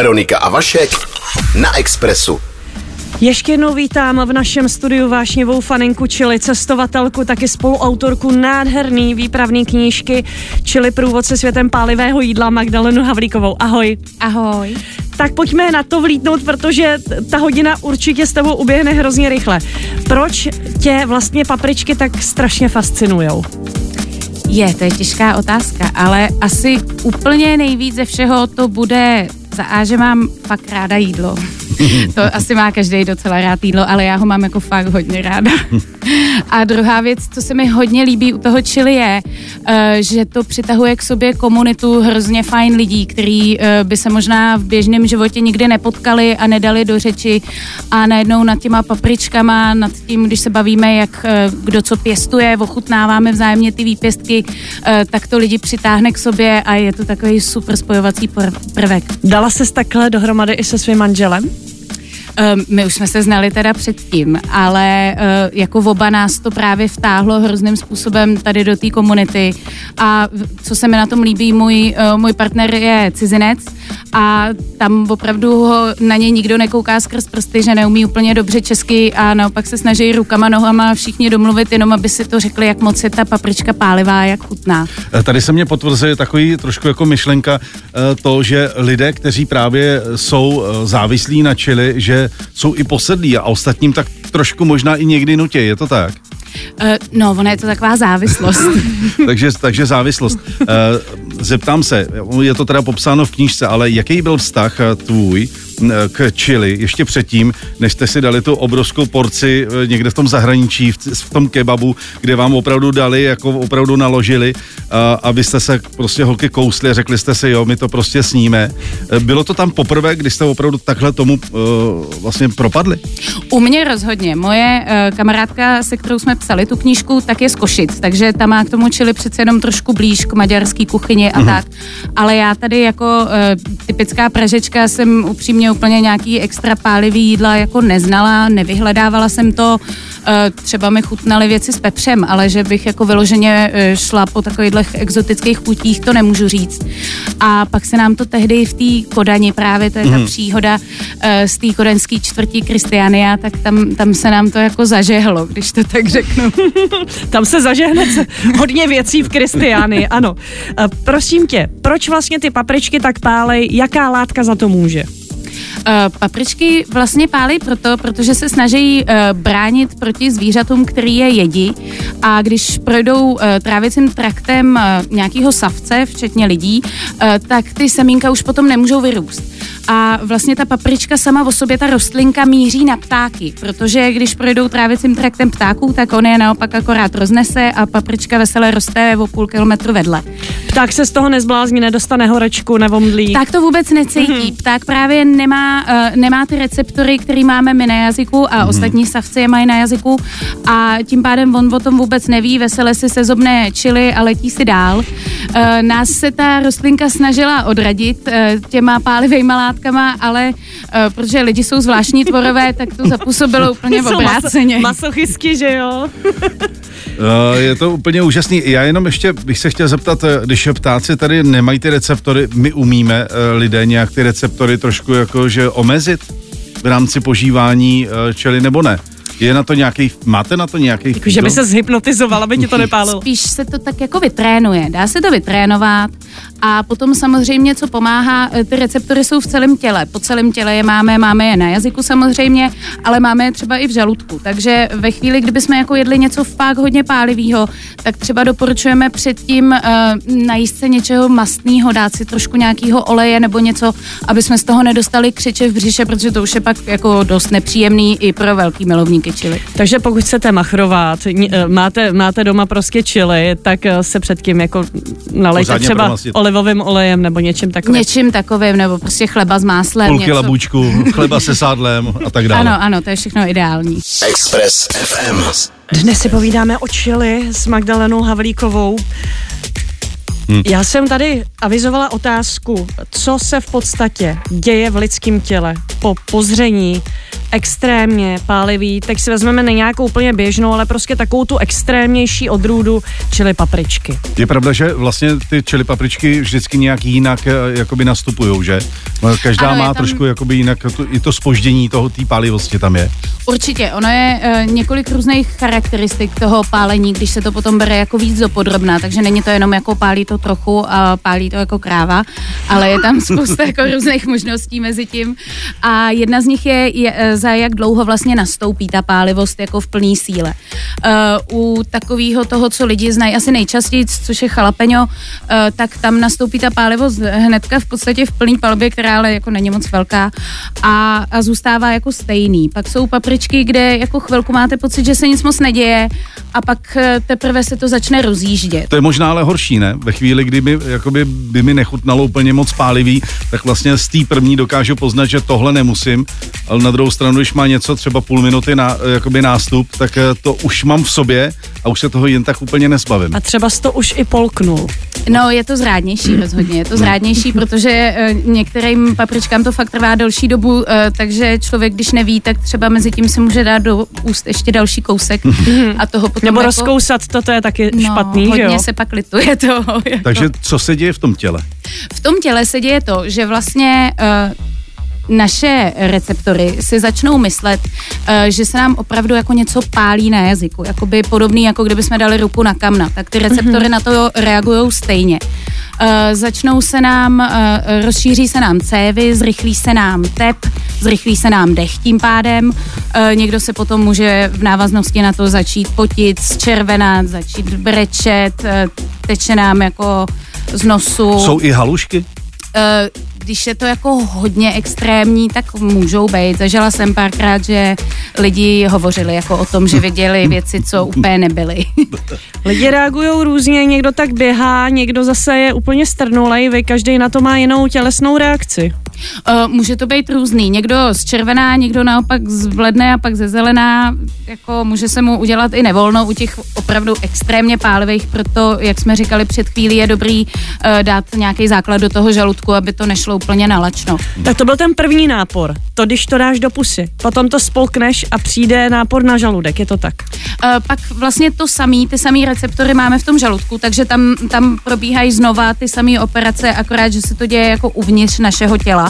Veronika a Vašek na Expressu. Ještě jednou vítám v našem studiu vášnivou faninku, čili cestovatelku, taky spoluautorku nádherný výpravný knížky, čili průvodce světem pálivého jídla Magdalenu Havlíkovou. Ahoj. Ahoj. Tak pojďme na to vlítnout, protože ta hodina určitě s tebou uběhne hrozně rychle. Proč tě vlastně papričky tak strašně fascinujou? Je, to je těžká otázka, ale asi úplně nejvíc ze všeho to bude za A, že mám fakt ráda jídlo. to asi má každý docela rád jídlo, ale já ho mám jako fakt hodně ráda. A druhá věc, co se mi hodně líbí u toho čili je, eh, že to přitahuje k sobě komunitu hrozně fajn lidí, který eh, by se možná v běžném životě nikdy nepotkali a nedali do řeči a najednou nad těma papričkama, nad tím, když se bavíme, jak eh, kdo co pěstuje, ochutnáváme vzájemně ty výpěstky, tak to lidi přitáhne k sobě a je to takový super spojovací prvek. Dala ses takhle dohromady i se svým manželem? Um, my už jsme se znali teda předtím, ale uh, jako oba nás to právě vtáhlo hrozným způsobem tady do té komunity a co se mi na tom líbí, můj, uh, můj partner je cizinec a tam opravdu ho na něj nikdo nekouká skrz prsty, že neumí úplně dobře česky a naopak se snaží rukama, nohama všichni domluvit, jenom aby si to řekli, jak moc je ta paprička pálivá, jak chutná. Eh, tady se mě potvrzuje takový trošku jako myšlenka to, že lidé, kteří právě jsou závislí na čili, že jsou i posedlí a ostatním tak trošku možná i někdy nutě, je to tak? Uh, no, ona je to taková závislost. takže, takže závislost. Uh, zeptám se, je to teda popsáno v knížce, ale jaký byl vztah eh, tvůj k chili ještě předtím, než jste si dali tu obrovskou porci eh, někde v tom zahraničí, v, tom kebabu, kde vám opravdu dali, jako opravdu naložili a, a vy jste se prostě holky kousli a řekli jste si, jo, my to prostě sníme. Eh, bylo to tam poprvé, kdy jste opravdu takhle tomu uh, vlastně propadli? U mě rozhodně. Moje uh, kamarádka, se kterou jsme psali tu knížku, tak je z Košic, takže ta má k tomu čili přece jenom trošku blíž k maďarský kuchyni a uh-huh. tak. Ale já tady jako uh, typická pražečka jsem upřímně úplně nějaký extra pálivý jídla jako neznala, nevyhledávala jsem to, eh, třeba mi chutnaly věci s pepřem, ale že bych jako vyloženě eh, šla po takových exotických putích, to nemůžu říct. A pak se nám to tehdy v té Kodani právě, to je ta mm. příhoda eh, z té kodaňské čtvrtí Kristiania, tak tam, tam se nám to jako zažehlo, když to tak řeknu. tam se zažehne hodně věcí v Kristiánii, ano. Prosím tě, proč vlastně ty papričky tak pálej, jaká látka za to může? Uh, papričky vlastně pálí proto, protože se snaží uh, bránit proti zvířatům, který je jedí a když projdou uh, trávicím traktem nějakého savce, včetně lidí, tak ty semínka už potom nemůžou vyrůst a vlastně ta paprička sama o sobě, ta rostlinka míří na ptáky, protože když projdou trávicím traktem ptáků, tak on je naopak akorát roznese a paprička veselé roste o půl kilometru vedle. Pták se z toho nezblázní, nedostane horečku nebo mdlí. Tak to vůbec necítí. Mm-hmm. Pták právě nemá, uh, nemá ty receptory, které máme my na jazyku a mm-hmm. ostatní savci je mají na jazyku a tím pádem on o tom vůbec neví, vesele si se zobne čili a letí si dál. Uh, nás se ta rostlinka snažila odradit uh, těma pálivejma látkama, ale uh, protože lidi jsou zvláštní tvorové, tak to zapůsobilo úplně obráceně. Masochisky, že jo? Uh, je to úplně úžasný. Já jenom ještě bych se chtěl zeptat, eh, když ptáci tady nemají ty receptory, my umíme uh, lidé nějak ty receptory trošku jakože omezit v rámci požívání čeli nebo ne? Je na to nějaký, máte na to nějaký jako, Že by se zhypnotizoval, aby ti to nepálilo. Spíš se to tak jako vytrénuje. Dá se to vytrénovat a potom samozřejmě, co pomáhá, eh, ty receptory jsou v celém těle. Po celém těle je máme, máme je na jazyku samozřejmě, ale máme je třeba i v žaludku. Takže ve chvíli, kdyby jsme jako jedli něco fakt hodně pálivého, tak třeba doporučujeme předtím uh, najíst se něčeho mastného, dát si trošku nějakého oleje nebo něco, aby jsme z toho nedostali křiče v břiše, protože to už je pak jako dost nepříjemný i pro velký milovníky čili. Takže pokud chcete machrovat, eh, máte, máte doma prostě čili, tak se předtím jako nalejte třeba oleje olivovým olejem nebo něčím takovým. Něčím takovým, nebo prostě chleba s máslem. Půlky něco. labůčku, chleba se sádlem a tak dále. Ano, ano, to je všechno ideální. Express FM. Dnes si povídáme o čili s Magdalenou Havlíkovou. Hmm. Já jsem tady avizovala otázku, co se v podstatě děje v lidském těle po pozření extrémně pálivý, tak si vezmeme ne nějakou úplně běžnou, ale prostě takovou tu extrémnější odrůdu, čili papričky. Je pravda, že vlastně ty čili papričky vždycky nějak jinak eh, jakoby nastupují, že? Každá Ano, má tam- trošku jakoby jinak, to, i to spoždění toho, té pálivosti tam je. Určitě, ono je uh, několik různých charakteristik toho pálení, když se to potom bere jako víc dopodrobná, takže není to jenom jako pálí to trochu a pálí to jako kráva, ale je tam spousta jako různých možností mezi tím. A jedna z nich je, je eh, za jak dlouho vlastně nastoupí ta pálivost jako v plný síle. Uh, u takového toho, co lidi znají asi nejčastěji, což je chalapeňo, uh, tak tam nastoupí ta pálivost hnedka v podstatě v plný palbě, která ale jako není moc velká a, a zůstává jako stejný. Pak jsou papričky, kde jako chvilku máte pocit, že se nic moc neděje a pak teprve se to začne rozjíždět. To je možná ale horší, ne? Ve chvíli, kdy by, jakoby, by mi nechutnalo úplně moc pálivý, tak vlastně z té první dokážu poznat, že tohle nemusím, ale na druhou stranu, když má něco třeba půl minuty na, jakoby nástup, tak eh, to už mám v sobě a už se toho jen tak úplně nesbavím. A třeba to už i polknul. No, je to zrádnější rozhodně, je to zrádnější, protože uh, některým papričkám to fakt trvá delší dobu, uh, takže člověk, když neví, tak třeba mezi tím si může dát do úst ještě další kousek a toho potom Nebo jako, rozkousat to, to je taky no, špatný, že hodně jo? se pak lituje toho. Jako. Takže co se děje v tom těle? V tom těle se děje to, že vlastně uh, naše receptory si začnou myslet, uh, že se nám opravdu jako něco pálí na jazyku, jakoby podobný, jako kdyby jsme dali ruku na kamna, tak ty receptory na to reagují stejně. Uh, začnou se nám, uh, rozšíří se nám cévy, zrychlí se nám tep, zrychlí se nám dech tím pádem. Uh, někdo se potom může v návaznosti na to začít potit, zčervenat, začít brečet, uh, teče nám jako z nosu. Jsou i halušky? Eh, když je to jako hodně extrémní, tak můžou být. Zažila jsem párkrát, že lidi hovořili jako o tom, že viděli věci, co úplně nebyly. Lidi reagují různě, někdo tak běhá, někdo zase je úplně strnulej, vy každý na to má jinou tělesnou reakci. Uh, může to být různý. Někdo z červená, někdo naopak z vledné a pak ze zelená. Jako může se mu udělat i nevolno u těch opravdu extrémně pálivých, proto, jak jsme říkali před chvílí, je dobrý uh, dát nějaký základ do toho žaludku, aby to nešlo úplně nalačno. Tak to byl ten první nápor, to když to dáš do pusy. Potom to spolkneš a přijde nápor na žaludek, je to tak. Uh, pak vlastně to samý, ty samý receptory máme v tom žaludku, takže tam, tam probíhají znova ty samé operace, akorát, že se to děje jako uvnitř našeho těla,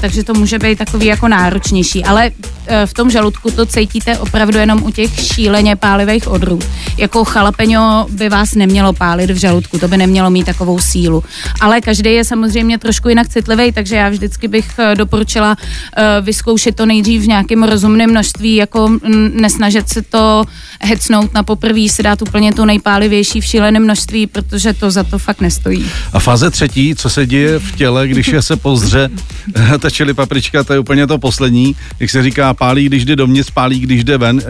takže to může být takový jako náročnější, ale uh, v tom žaludku to cítíte opravdu jenom u těch šíleně pálivých odrůd. Jako chalapeňo by vás nemělo pálit v žaludku, to by nemělo mít takovou sílu. Ale každý je samozřejmě trošku jinak citlivý, takže já vždycky bych uh, doporučila vyzkoušet to nejdřív v nějakém rozumném množství, jako mm, nesnažit se to hecnout na poprvé, si dát úplně to nejpálivější v šíleném množství, protože to za to fakt nestojí. A fáze třetí, co se děje v těle, když je se pozdře, ta čili paprička, to je úplně to poslední, jak se říká, pálí, když jde dovnitř, pálí, když jde ven.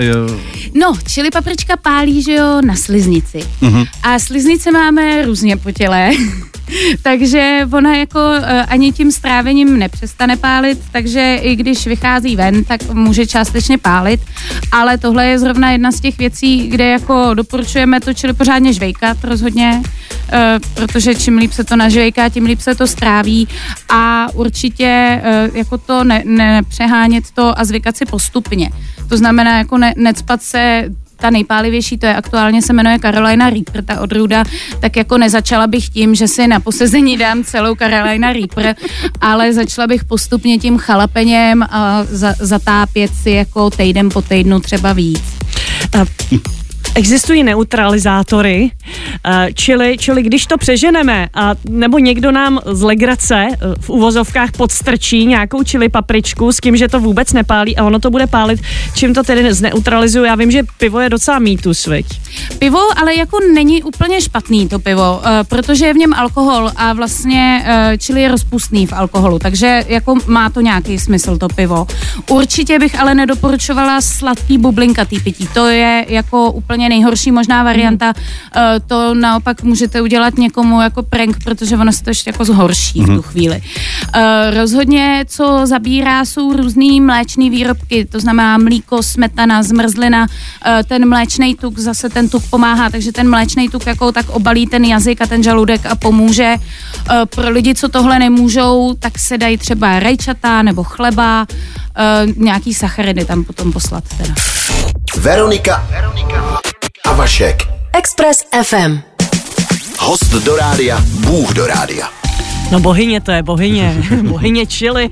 No, čili paprička pálí, že jo, na sliznici. Uh-huh. A sliznice máme různě po těle. takže ona jako uh, ani tím strávením nepřestane pálit, takže i když vychází ven, tak může částečně pálit, ale tohle je zrovna jedna z těch věcí, kde jako doporučujeme to čili pořádně žvejkat rozhodně, protože čím líp se to nažvejká, tím líp se to stráví a určitě uh, jako to ne, nepřehánět to a zvykat si postupně. To znamená jako ne, necpat se ta nejpálivější, to je aktuálně se jmenuje Carolina Reaper, ta odrůda, tak jako nezačala bych tím, že si na posezení dám celou Carolina Reaper, ale začala bych postupně tím chalapeněm a za, zatápět si jako týden po týdnu třeba víc. A Existují neutralizátory, eh, čili, čili když to přeženeme, a, nebo někdo nám z legrace eh, v uvozovkách podstrčí nějakou čili papričku s tím, že to vůbec nepálí a ono to bude pálit, čím to tedy zneutralizuje. Já vím, že pivo je docela mýtus, viď? Pivo ale jako není úplně špatný to pivo, eh, protože je v něm alkohol a vlastně čili je rozpustný v alkoholu, takže jako má to nějaký smysl to pivo. Určitě bych ale nedoporučovala sladký bublinkatý pití, to je jako úplně nejhorší možná varianta, Eh, to naopak můžete udělat někomu jako prank, protože ono se to ještě jako zhorší v tu chvíli. Eh, Rozhodně, co zabírá, jsou různý mléčné výrobky, to znamená mlíko, smetana, zmrzlina, eh, ten mléčný tuk, zase ten tuk pomáhá, takže ten mléčný tuk jako tak obalí ten jazyk a ten žaludek a pomůže. Eh, Pro lidi, co tohle nemůžou, tak se dají třeba rajčata nebo chleba, nějaký sacharidy tam potom poslat teda. Veronika, Veronika a Vašek. Express FM. Host do rádia, Bůh do rádia. No bohyně to je, bohyně. bohyně čili.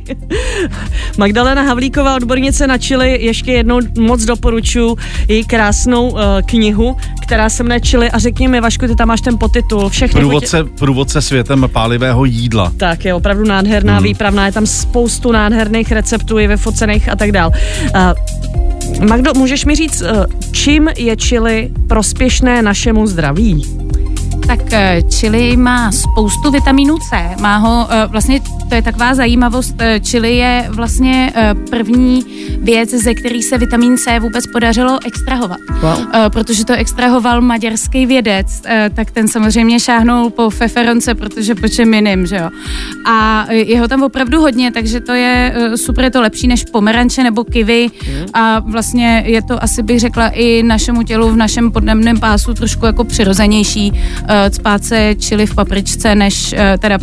Magdalena Havlíková, odbornice na čili, ještě jednou moc doporučuji její krásnou uh, knihu, která se jmenuje Čili a řekni mi, Vašku, ty tam máš ten potitul. Všechny průvodce, potě... průvodce světem pálivého jídla. Tak, je opravdu nádherná, hmm. výpravná, je tam spoustu nádherných receptů, i vyfocených a tak dál. Uh, Magdo, můžeš mi říct, uh, čím je čili prospěšné našemu zdraví? Tak eh, čili má spoustu vitamínu C. Má ho, eh, vlastně to je taková zajímavost, eh, čili je vlastně první věc, ze který se vitamin C vůbec podařilo extrahovat. Wow. Protože to extrahoval maďarský vědec, tak ten samozřejmě šáhnul po feferonce, protože po čem jiným, že jo. A je ho tam opravdu hodně, takže to je super, je to lepší než pomeranče nebo kivy mm. a vlastně je to asi bych řekla i našemu tělu v našem podnebném pásu trošku jako přirozenější cpát se čili v papričce, než uh, teda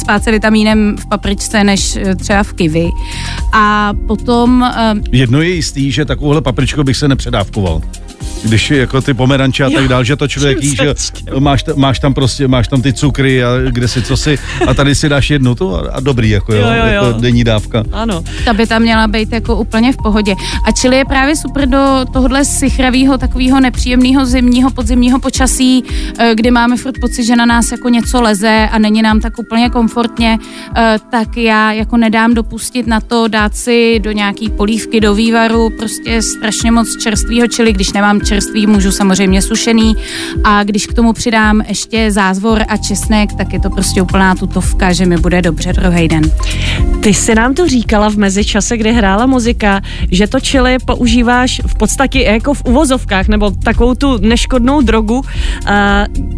spát se vitamínem v papričce než uh, třeba v kiwi. A potom... Jedno je jistý, že takovouhle papričku bych se nepředávkoval když jako ty pomeranče a tak dál, že to člověk jí, že máš, máš, tam prostě, máš tam ty cukry a kde si co si a tady si dáš jednu tu a, a dobrý, jako jo, jo, jo, jako jo. denní dávka. Ano. Ta by tam měla být jako úplně v pohodě. A čili je právě super do tohohle sichravého, takového nepříjemného zimního, podzimního počasí, eh, kdy máme furt pocit, že na nás jako něco leze a není nám tak úplně komfortně, eh, tak já jako nedám dopustit na to dát si do nějaký polívky, do vývaru, prostě strašně moc čerstvého čili, když nemám čer čerstvý, můžu samozřejmě sušený a když k tomu přidám ještě zázvor a česnek, tak je to prostě úplná tutovka, že mi bude dobře druhý den. Ty jsi nám to říkala v mezičase, kdy hrála muzika, že to čili používáš v podstatě jako v uvozovkách, nebo takovou tu neškodnou drogu,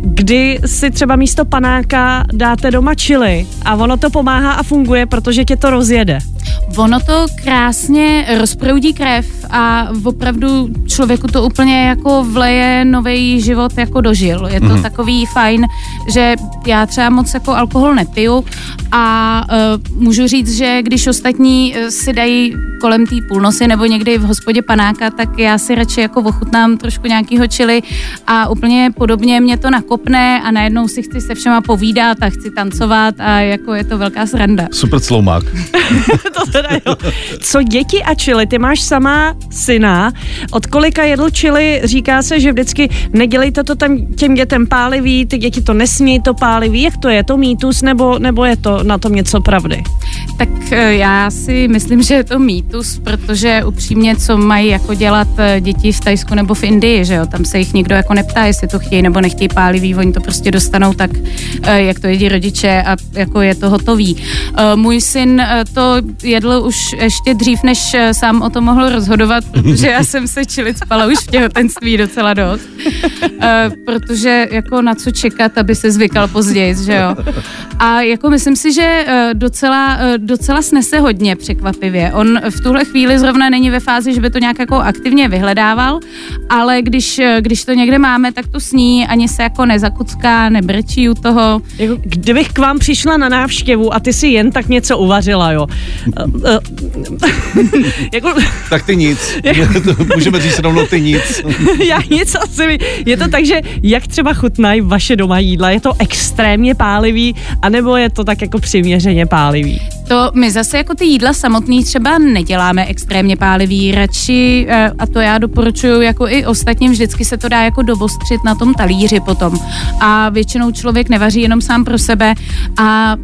kdy si třeba místo panáka dáte doma čili a ono to pomáhá a funguje, protože tě to rozjede. Ono to krásně rozproudí krev a opravdu člověku to úplně jako vleje nový život jako dožil. Je to mm-hmm. takový fajn, že já třeba moc jako alkohol nepiju a uh, můžu říct, že když ostatní uh, si dají kolem té půlnoci nebo někdy v hospodě panáka, tak já si radši jako ochutnám trošku nějakýho čili a úplně podobně mě to nakopne a najednou si chci se všema povídat a chci tancovat a jako je to velká sranda. Super cloumák. to teda jo. Co děti a čili? Ty máš sama syna. Od kolika jedl čili? Říká se, že vždycky nedělejte to tam těm dětem pálivý, ty děti to nesmí to pálivý. Jak to je? To mýtus nebo, nebo je to na tom něco pravdy? Tak eh, já si myslím, že je to mýtus, protože upřímně, co mají jako dělat eh, děti v Tajsku nebo v Indii, že jo? Tam se jich nikdo jako neptá, jestli to chtějí nebo nechtějí pálivý, oni to prostě dostanou tak, eh, jak to jedí rodiče a jako je to hotový. Můj syn to jedl už ještě dřív, než sám o tom mohl rozhodovat, protože já jsem se čili spala už v těhotenství docela dost. Protože jako na co čekat, aby se zvykal později, že jo? A jako myslím si, že docela docela snese hodně překvapivě. On v tuhle chvíli zrovna není ve fázi, že by to nějak jako aktivně vyhledával, ale když, když to někde máme, tak to sní, ani se jako nezakucká, nebrečí u toho. Jako, kdybych k vám přišla na návštěvu a ty si jen tak něco uvařila, jo. jako... Tak ty nic. Můžeme říct rovnou ty nic. Já nic asi. Je to tak, že jak třeba chutnají vaše doma jídla? Je to extrémně pálivý, anebo je to tak jako přiměřeně pálivý? To my zase jako ty jídla samotný třeba neděláme extrémně pálivý, radši, eh, a to já doporučuju jako i ostatním, vždycky se to dá jako dovostřit na tom talíři potom. A většinou člověk nevaří jenom sám pro sebe a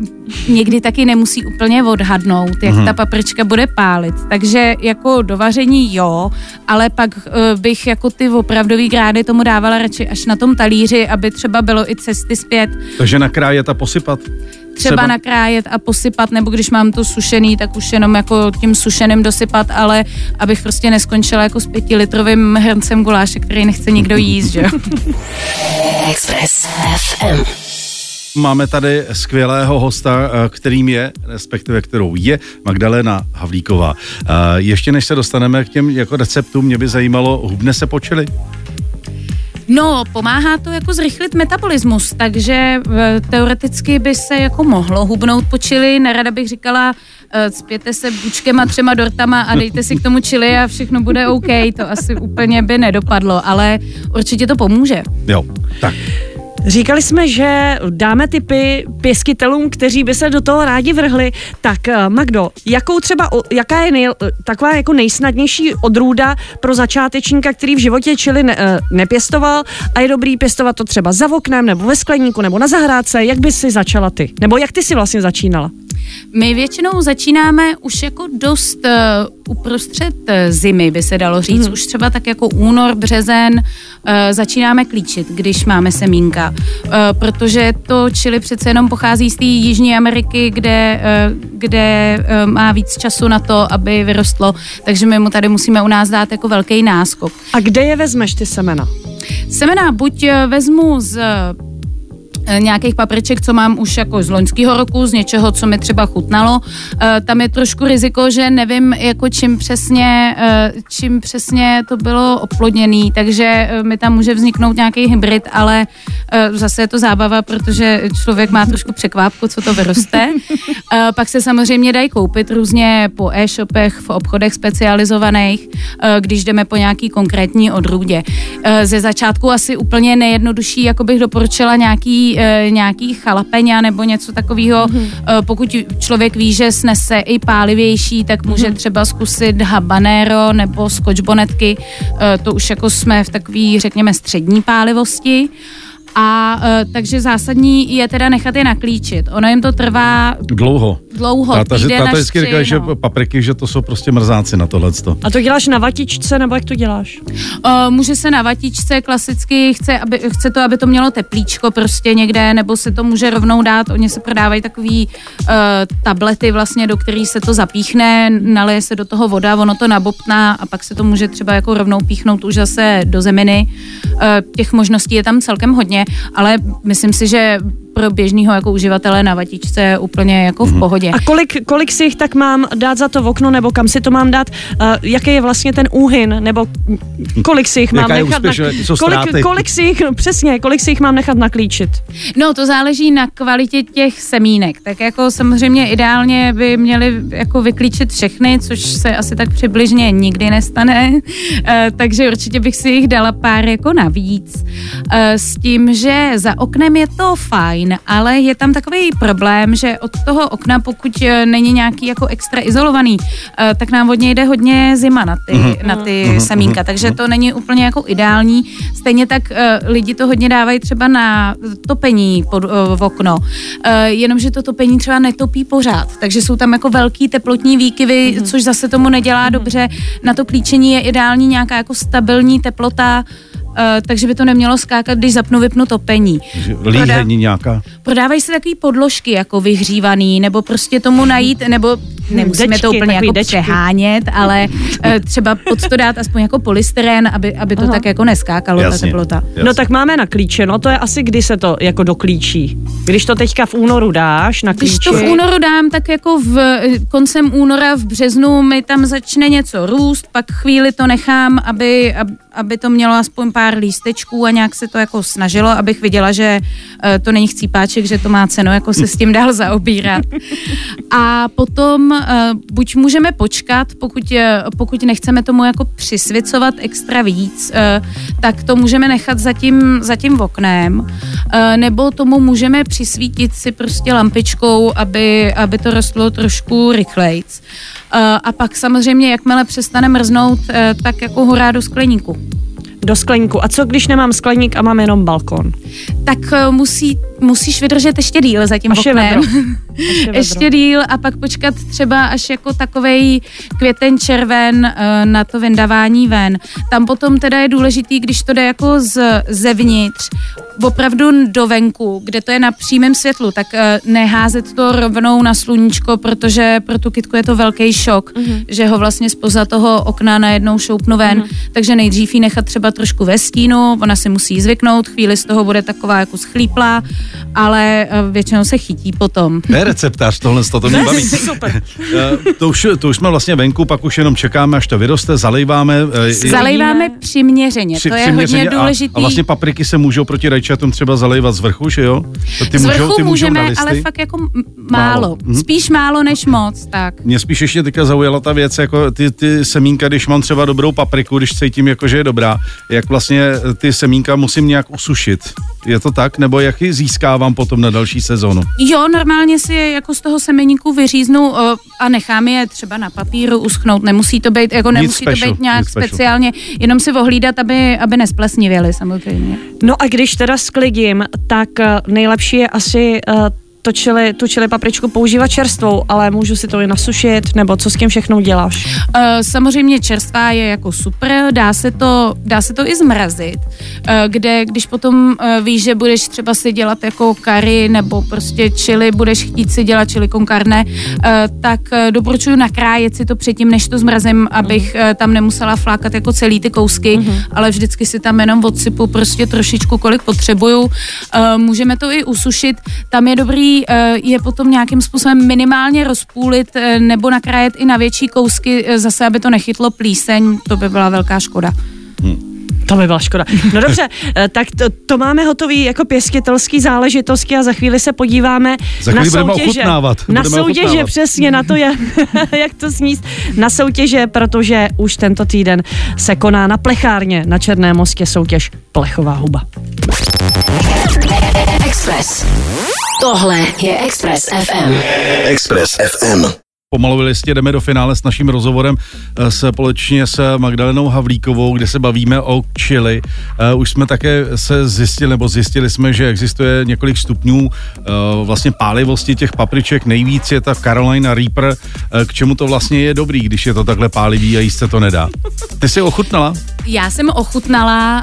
někdy taky nemusí úplně odhadnout, jak mm. ta paprička bude pálit. Takže jako dovaření jo, ale pak uh, bych jako ty opravdový grády tomu dávala radši až na tom talíři, aby třeba bylo i cesty zpět. Takže nakrájet a posypat? Třeba, třeba nakrájet a posypat, nebo když mám to sušený, tak už jenom jako tím sušeným dosypat, ale abych prostě neskončila jako s pětilitrovým hrncem guláše, který nechce nikdo jíst, že Express FM. Máme tady skvělého hosta, eh, kterým je, respektive kterou je Magdalena Havlíková. Eh, ještě než se dostaneme k těm jako receptům, mě by zajímalo, hubne se počili? No, pomáhá to jako zrychlit metabolismus, takže eh, teoreticky by se jako mohlo hubnout po čili. Nerada bych říkala, eh, spěte se bučkem a třema dortama a dejte si k tomu čili a všechno bude OK. To asi úplně by nedopadlo, ale určitě to pomůže. Jo, tak. Říkali jsme, že dáme typy pěstitelům, kteří by se do toho rádi vrhli. Tak eh, Magdo, jakou třeba, jaká je nej, taková jako nejsnadnější odrůda pro začátečníka, který v životě čili ne, eh, nepěstoval a je dobrý pěstovat to třeba za oknem nebo ve skleníku nebo na zahrádce, jak by si začala ty? Nebo jak ty si vlastně začínala? My většinou začínáme už jako dost uh, uprostřed zimy, by se dalo říct. Mm. Už třeba tak jako únor, březen uh, začínáme klíčit, když máme semínka. Uh, protože to čili přece jenom pochází z té Jižní Ameriky, kde, uh, kde uh, má víc času na to, aby vyrostlo. Takže my mu tady musíme u nás dát jako velký náskok. A kde je vezmeš ty semena? Semena buď eh, vezmu z eh, nějakých papriček, co mám už jako z loňského roku, z něčeho, co mi třeba chutnalo. Eh, Tam je trošku riziko, že nevím, jako čím přesně, eh, čím přesně to bylo oplodněný, takže eh, mi tam může vzniknout nějaký hybrid, ale eh, zase je to zábava, protože člověk má trošku překvápku, co to vyroste. Eh, Pak se samozřejmě dají koupit různě po e-shopech, v obchodech specializovaných, eh, když jdeme po nějaký konkrétní odrůdě. Eh, Ze začátku asi úplně nejjednodušší, jako bych doporučila nějaký, eh, nějaký chalapeňa nebo něco takového. Mhm. Mm-hmm. Pokud člověk ví, že snese i pálivější, tak může Mhm. mm-hmm. třeba zkusit habanero nebo skočbonetky. Eh, To už jako jsme v takové, řekněme, střední pálivosti. A e, takže zásadní je teda nechat je naklíčit. Ono jim to trvá Dlouho. dlouho, Táta, že, týden táta až vždycky říká, že papriky, že to jsou prostě mrzáci na tohleto. A to děláš na vatičce, nebo jak to děláš? Uh, může se na vatičce klasicky, chce, aby, chce to, aby to mělo teplíčko prostě někde, nebo se to může rovnou dát, oni se prodávají takový uh, tablety vlastně, do kterých se to zapíchne, naleje se do toho voda, ono to nabobtná a pak se to může třeba jako rovnou píchnout už zase do zeminy. Uh, těch možností je tam celkem hodně, ale myslím si, že pro běžného jako uživatele na vatičce je úplně jako Mhm. v pohodě. A kolik, kolik si jich tak mám dát za to v okno, nebo kam si to mám dát? Uh, jaký je vlastně ten úhyn, nebo kolik si jich mám Jaká nechat jaký jsou kolik, kolik si jich, no, přesně, kolik si jich mám nechat naklíčit? No, to záleží na kvalitě těch semínek. Tak jako samozřejmě ideálně by měli jako vyklíčit všechny, což se asi tak přibližně nikdy nestane. Eh, takže určitě bych si jich dala pár jako navíc. Eh, s tím, že za oknem je to fajn, ale je tam takový problém, že od toho okna, pokud eh, není nějaký jako extra izolovaný, eh, tak nám hodně jde hodně zima na ty, na ty semínka, takže to není úplně jako ideální. Stejně tak eh, lidi to hodně dávají třeba na topení pod, v okno, jenomže to topení třeba netopí pořád, takže jsou tam jako velký teplotní výkyvy, což zase tomu nedělá dobře. Na to klíčení je ideální nějaká jako stabilní teplota, takže by to nemělo skákat, když zapnu, vypnu topení. Líhení nějaká. Prodávají se takové podložky jako vyhřívaný, nebo prostě tomu najít, nebo nemusíme Dečky, to úplně jako dečky. přehánět, ale eh, třeba pod to dát aspoň jako polystyren, aby, aby to Aha. tak jako neskákalo, ta Jasně. teplota. Jasně. No tak máme naklíčeno, to je asi kdy se to jako doklíčí. Když to teďka v únoru dáš na Když klíči. to v únoru dám, tak jako v koncem února, v březnu mi tam začne něco růst, pak chvíli to nechám, aby, ab- aby to mělo aspoň pár lístečků a nějak se to jako snažilo, abych viděla, že eh, to není chcípáček, že to má cenu jako se s tím dál zaobírat. A potom eh, buď můžeme počkat, pokud, eh, pokud nechceme tomu jako přisvěcovat extra víc, eh, tak to můžeme nechat za tím, za tím oknem, eh, nebo tomu můžeme přisvítit si prostě lampičkou, aby, aby to rostlo trošku rychlejc. Eh, A pak samozřejmě, jakmile přestane mrznout, eh, tak jako hurá do skleníku. Do skleníku. A co když nemám skleník a mám jenom balkon? Tak musí, musíš vydržet ještě díl za tím Až je oknem. vedro. Až je vedro. ještě díl a pak počkat třeba až jako takovej květen červen eh, na to vyndavání ven. Tam potom teda je důležitý, když to jde jako z, zevnitř, opravdu do venku, kde to je na přímém světlu, tak eh, neházet to rovnou na sluníčko, protože pro tu kytku je to velký šok, mm-hmm. že ho vlastně spoza toho okna najednou šoupnu ven, mm-hmm. takže nejdřív ji nechat třeba trošku ve stínu, ona si musí zvyknout, chvíli z toho bude taková jako schlíplá, ale eh, většinou se chytí potom. To je receptář, tohle to mě baví. Super. Eh, to, už, to už jsme vlastně venku, pak už jenom čekáme, až to vyroste, zalejváme. eh, Zalejváme přiměřeně, při- to je přiměřeně hodně a- důležitý. A, vlastně papriky se můžou proti rajčatům třeba zalejvat z vrchu, že jo? To Ty Z můžou, vrchu ty můžou na můžeme, listy. ale fakt jako Málo. málo. Mhm. Spíš málo než moc, tak. Mě spíš ještě teďka zaujala ta věc, jako ty, ty semínka, když mám třeba dobrou papriku, když cítím, jako, že je dobrá, jak vlastně ty semínka musím nějak usušit. Je to tak? Nebo jak ji získávám potom na další sezónu? Jo, normálně si je jako z toho semeníku vyříznu o, a nechám je třeba na papíru uschnout. Nemusí to být, jako nemusí special, to být nějak speciálně, jenom si ohlídat, aby, aby nesplesnivěly samozřejmě. No a když teda sklidím, tak eh, nejlepší je asi eh, to čili, tu čili papričku používat čerstvou, ale můžu si to i nasušit, nebo co s tím všechno děláš? Uh, samozřejmě čerstvá je jako super, dá se to, dá se to i zmrazit, uh, kde když potom uh, víš, že budeš třeba si dělat jako kary nebo prostě čili, budeš chtít si dělat čili con carne, uh, tak uh, doporučuji nakrájet si to předtím, než to zmrazím, abych uh, tam nemusela flákat jako celý ty kousky, ale vždycky si tam jenom odsypu prostě trošičku, kolik potřebuju. Uh, můžeme to i usušit, tam je dobrý uh, je potom nějakým způsobem minimálně rozpůlit uh, nebo nakrájet i na větší kousky, uh, zase aby to nechytlo plíseň, to by byla velká škoda. To by byla škoda. No dobře, eh, tak to, to máme hotový jako pěstitelský záležitosti a za chvíli se podíváme Za na chvíli budeme soutěže. ochutnávat. Na Budeme soutěže, ochutnávat. přesně na to, jak, jak to sníst. Na soutěže, protože už tento týden se koná na plechárně na Černém mostě soutěž Plechová huba. Express. Tohle je Express FM. Express FM. Pomalu listě jdeme do finále s naším rozhovorem eh, společně s Magdalenou Havlíkovou, kde se bavíme o chili. Eh, Už jsme také se zjistili, nebo zjistili jsme, že existuje několik stupňů eh, vlastně pálivosti těch papriček. Nejvíc je ta Carolina Reaper. K čemu to vlastně je dobrý, když je to takhle pálivý a jíst se to nedá? Ty jsi ochutnala? Já jsem ochutnala,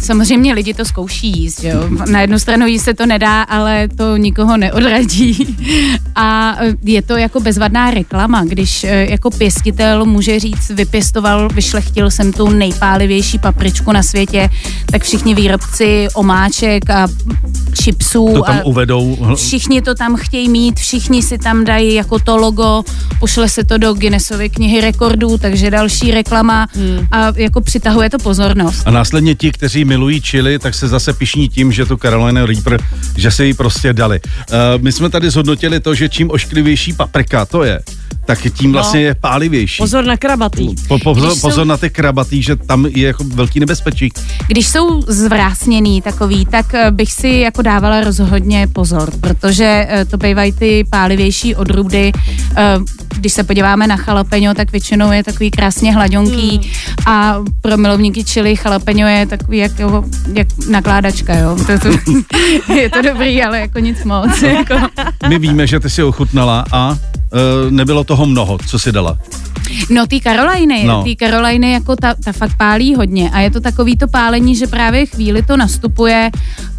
samozřejmě lidi to zkouší jíst, jo. Na jednu stranu jíst se to nedá, ale to nikoho neodradí. A je to jako bezvadná reklama, když uh, jako pěstitel může říct, vypěstoval, vyšlechtil jsem tu nejpálivější papričku na světě, tak všichni výrobci omáček a chipsů To tam a uvedou. všichni to tam chtějí mít, všichni si tam dají jako to logo, pošle se to do Guinnessovy knihy rekordů, takže další reklama Hmm. a jako přitahuje to pozornost. A následně ti, kteří milují chili, tak se zase pišní tím, že tu Carolina Reaper, že si ji prostě dali. Uh, my jsme tady zhodnotili to, že čím ošklivější paprika to je, tak tím vlastně je pálivější. Pozor na krabatý. Po, po, pozor jsou- na ty krabatý, že tam je jako velký nebezpečí. Když jsou zvrásněný takový, tak eh, bych si jako dávala rozhodně pozor, protože eh, to bývají ty pálivější odrůdy. Když se podíváme na chalapeňo, tak většinou je takový krásně hladonký a pro milovníky čili chalapeňo je takový jak, jo, jak nakládačka, jo. To, to, je to dobrý, ale jako nic moc. Jako. My víme, že ty si ochutnala a uh, nebylo toho mnoho, co si dala. No ty Karolajny, No. ty Karolajny jako ta, ta fakt pálí hodně a je to takový to pálení, že právě chvíli to nastupuje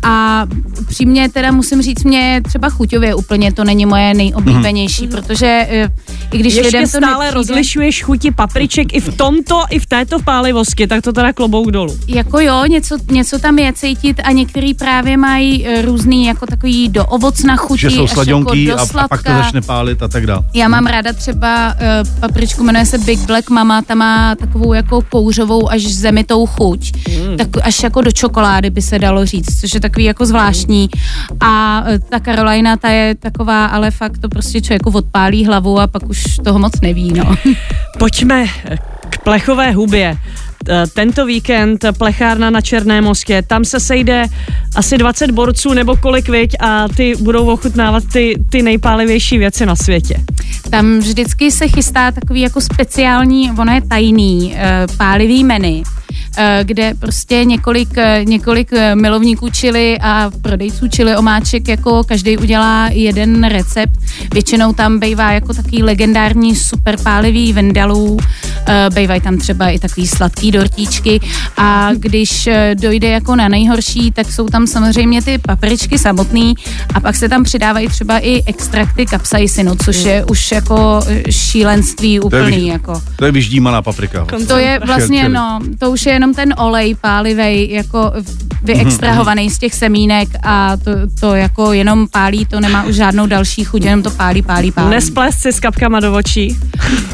a přímě teda musím říct, mě třeba chuťově úplně to není moje nejoblíbenější, mm. protože eh, i když Ještě lidem to stále nepřijde, rozlišuješ chuti papriček i v tomto, i v této pálivosti, tak to teda klobouk dolů. Jako jo, něco, něco tam je cítit a některý právě mají eh, různý jako takový do ovocna chuti, Že jsou až sladěnký jako do a, a pak to začne pálit a tak dále. Já mám ráda třeba uh, papričku, jmenuje se Big Black Mama, ta má takovou jako kouřovou až zemitou chuť, mm. tak až jako do čokolády by se dalo říct, což je takový jako zvláštní. A uh, ta Carolina, ta je taková, ale fakt to prostě člověku odpálí hlavu a pak už toho moc neví, no. Pojďme k plechové hubě. T- Tento víkend plechárna na Černém mostě, tam se sejde asi 20 borců nebo kolik viď a ty budou ochutnávat ty, ty nejpálivější věci na světě. Tam vždycky se chystá takový jako speciální, ono je tajný, eh, pálivý menu, eh, kde prostě několik, eh, několik eh, milovníků čili a prodejců čili omáček, jako každý udělá jeden recept. Většinou tam bývá jako takový legendární super pálivý vendalů, eh, bývají tam třeba i takový sladký dortíčky a když eh, dojde jako na nejhorší, tak jsou tam samozřejmě ty papričky samotný a pak se tam přidávají třeba i extrakty kapsaisinu, což je už jako eh, šílenství To je, úplný. vyž, Jako. to je vyždímaná paprika. To je vlastně, no, to už je jenom ten olej pálivej, jako vyextrahovaný z těch semínek a to, to jako jenom pálí, to nemá už žádnou další chuť, jenom to pálí, pálí, pálí. Nesplést si s kapkama do očí.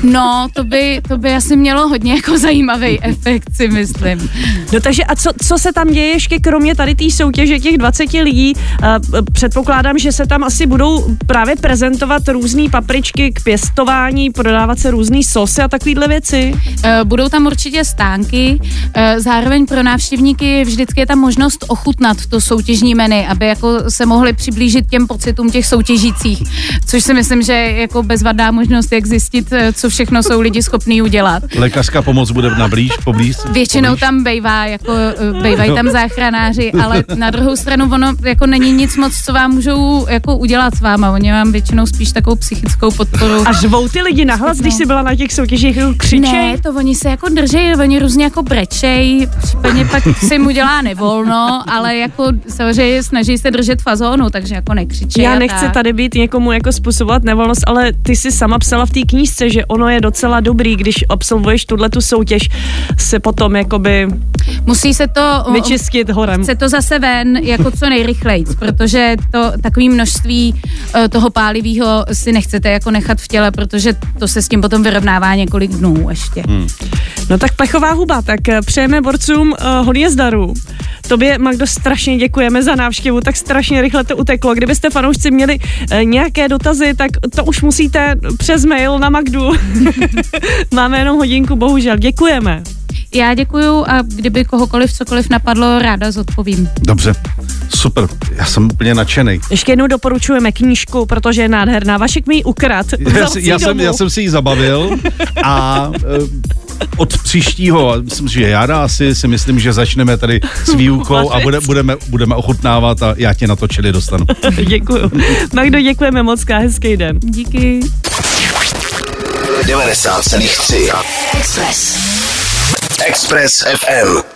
No, to by, to by asi mělo hodně jako zajímavý efekt, si myslím. No takže a co, co se tam děje ještě kromě tady té soutěže těch 20 lidí? Uh, předpokládám, že se tam asi budou právě prezentovat různé papričky k pěstování, prodávat se různé sosy a takovéhle věci. Uh, budou tam určitě stánky, uh, zároveň pro návštěvníky vždycky je tam možnost ochutnat to soutěžní menu, aby jako se mohli přiblížit těm pocitům těch soutěžících, což si myslím, že je jako bezvadná možnost, jak zjistit, co všechno jsou lidi schopní udělat. Lékařská pomoc bude na blíž, poblíž? Většinou poblíž. tam bejvá, jako bejvají tam záchranáři, ale na druhou stranu ono jako není nic moc, co vám můžou jako udělat s váma. Oni vám většinou spíš takovou psychickou podporu. A žvou ty lidi nahlas, no. když jsi byla na těch soutěžích, křičej? Ne, to oni se jako drží, oni různě jako brečej, případně pak si mu dělá nevolno, ale jako samozřejmě snaží se držet fazónu, takže jako nekřičí. Já nechci tady být někomu jako způsobovat nevolnost, ale ty si sama psala v té knížce, že ono je docela dobrý, když absolvuješ tuhle tu soutěž, se potom jakoby Musí se to vyčistit horem. Chce to zase ven jako co nejrychleji, protože to takové množství uh, toho pálivého si nechcete jako nechat v těle, protože to se s tím potom vyrovnává několik dnů ještě. Hmm. No tak plechová huba, tak eh, přejeme borcům uh, hodně zdaru. Tobě, Magdo, strašně děkujeme za návštěvu, tak strašně rychle to uteklo. Kdybyste fanoušci měli uh, nějaké dotazy, tak to už musíte přes mail na Magdu. Máme jenom hodinku, bohužel. Děkujeme. Já děkuju a kdyby kohokoliv cokoliv napadlo, ráda zodpovím. Dobře, super, já jsem úplně nadšený. Ještě jednou doporučujeme knížku, protože je nádherná. Vašek mi ji ukrad. Já, já, jsem, já jsem si ji zabavil a e, od příštího, myslím, že jara asi si myslím, že začneme tady s výukou a bude, budeme, budeme ochutnávat a já tě na to čili dostanu. Děkuju. Magdo, děkujeme moc, hezký den. Díky. 90,3 Express. Express FM.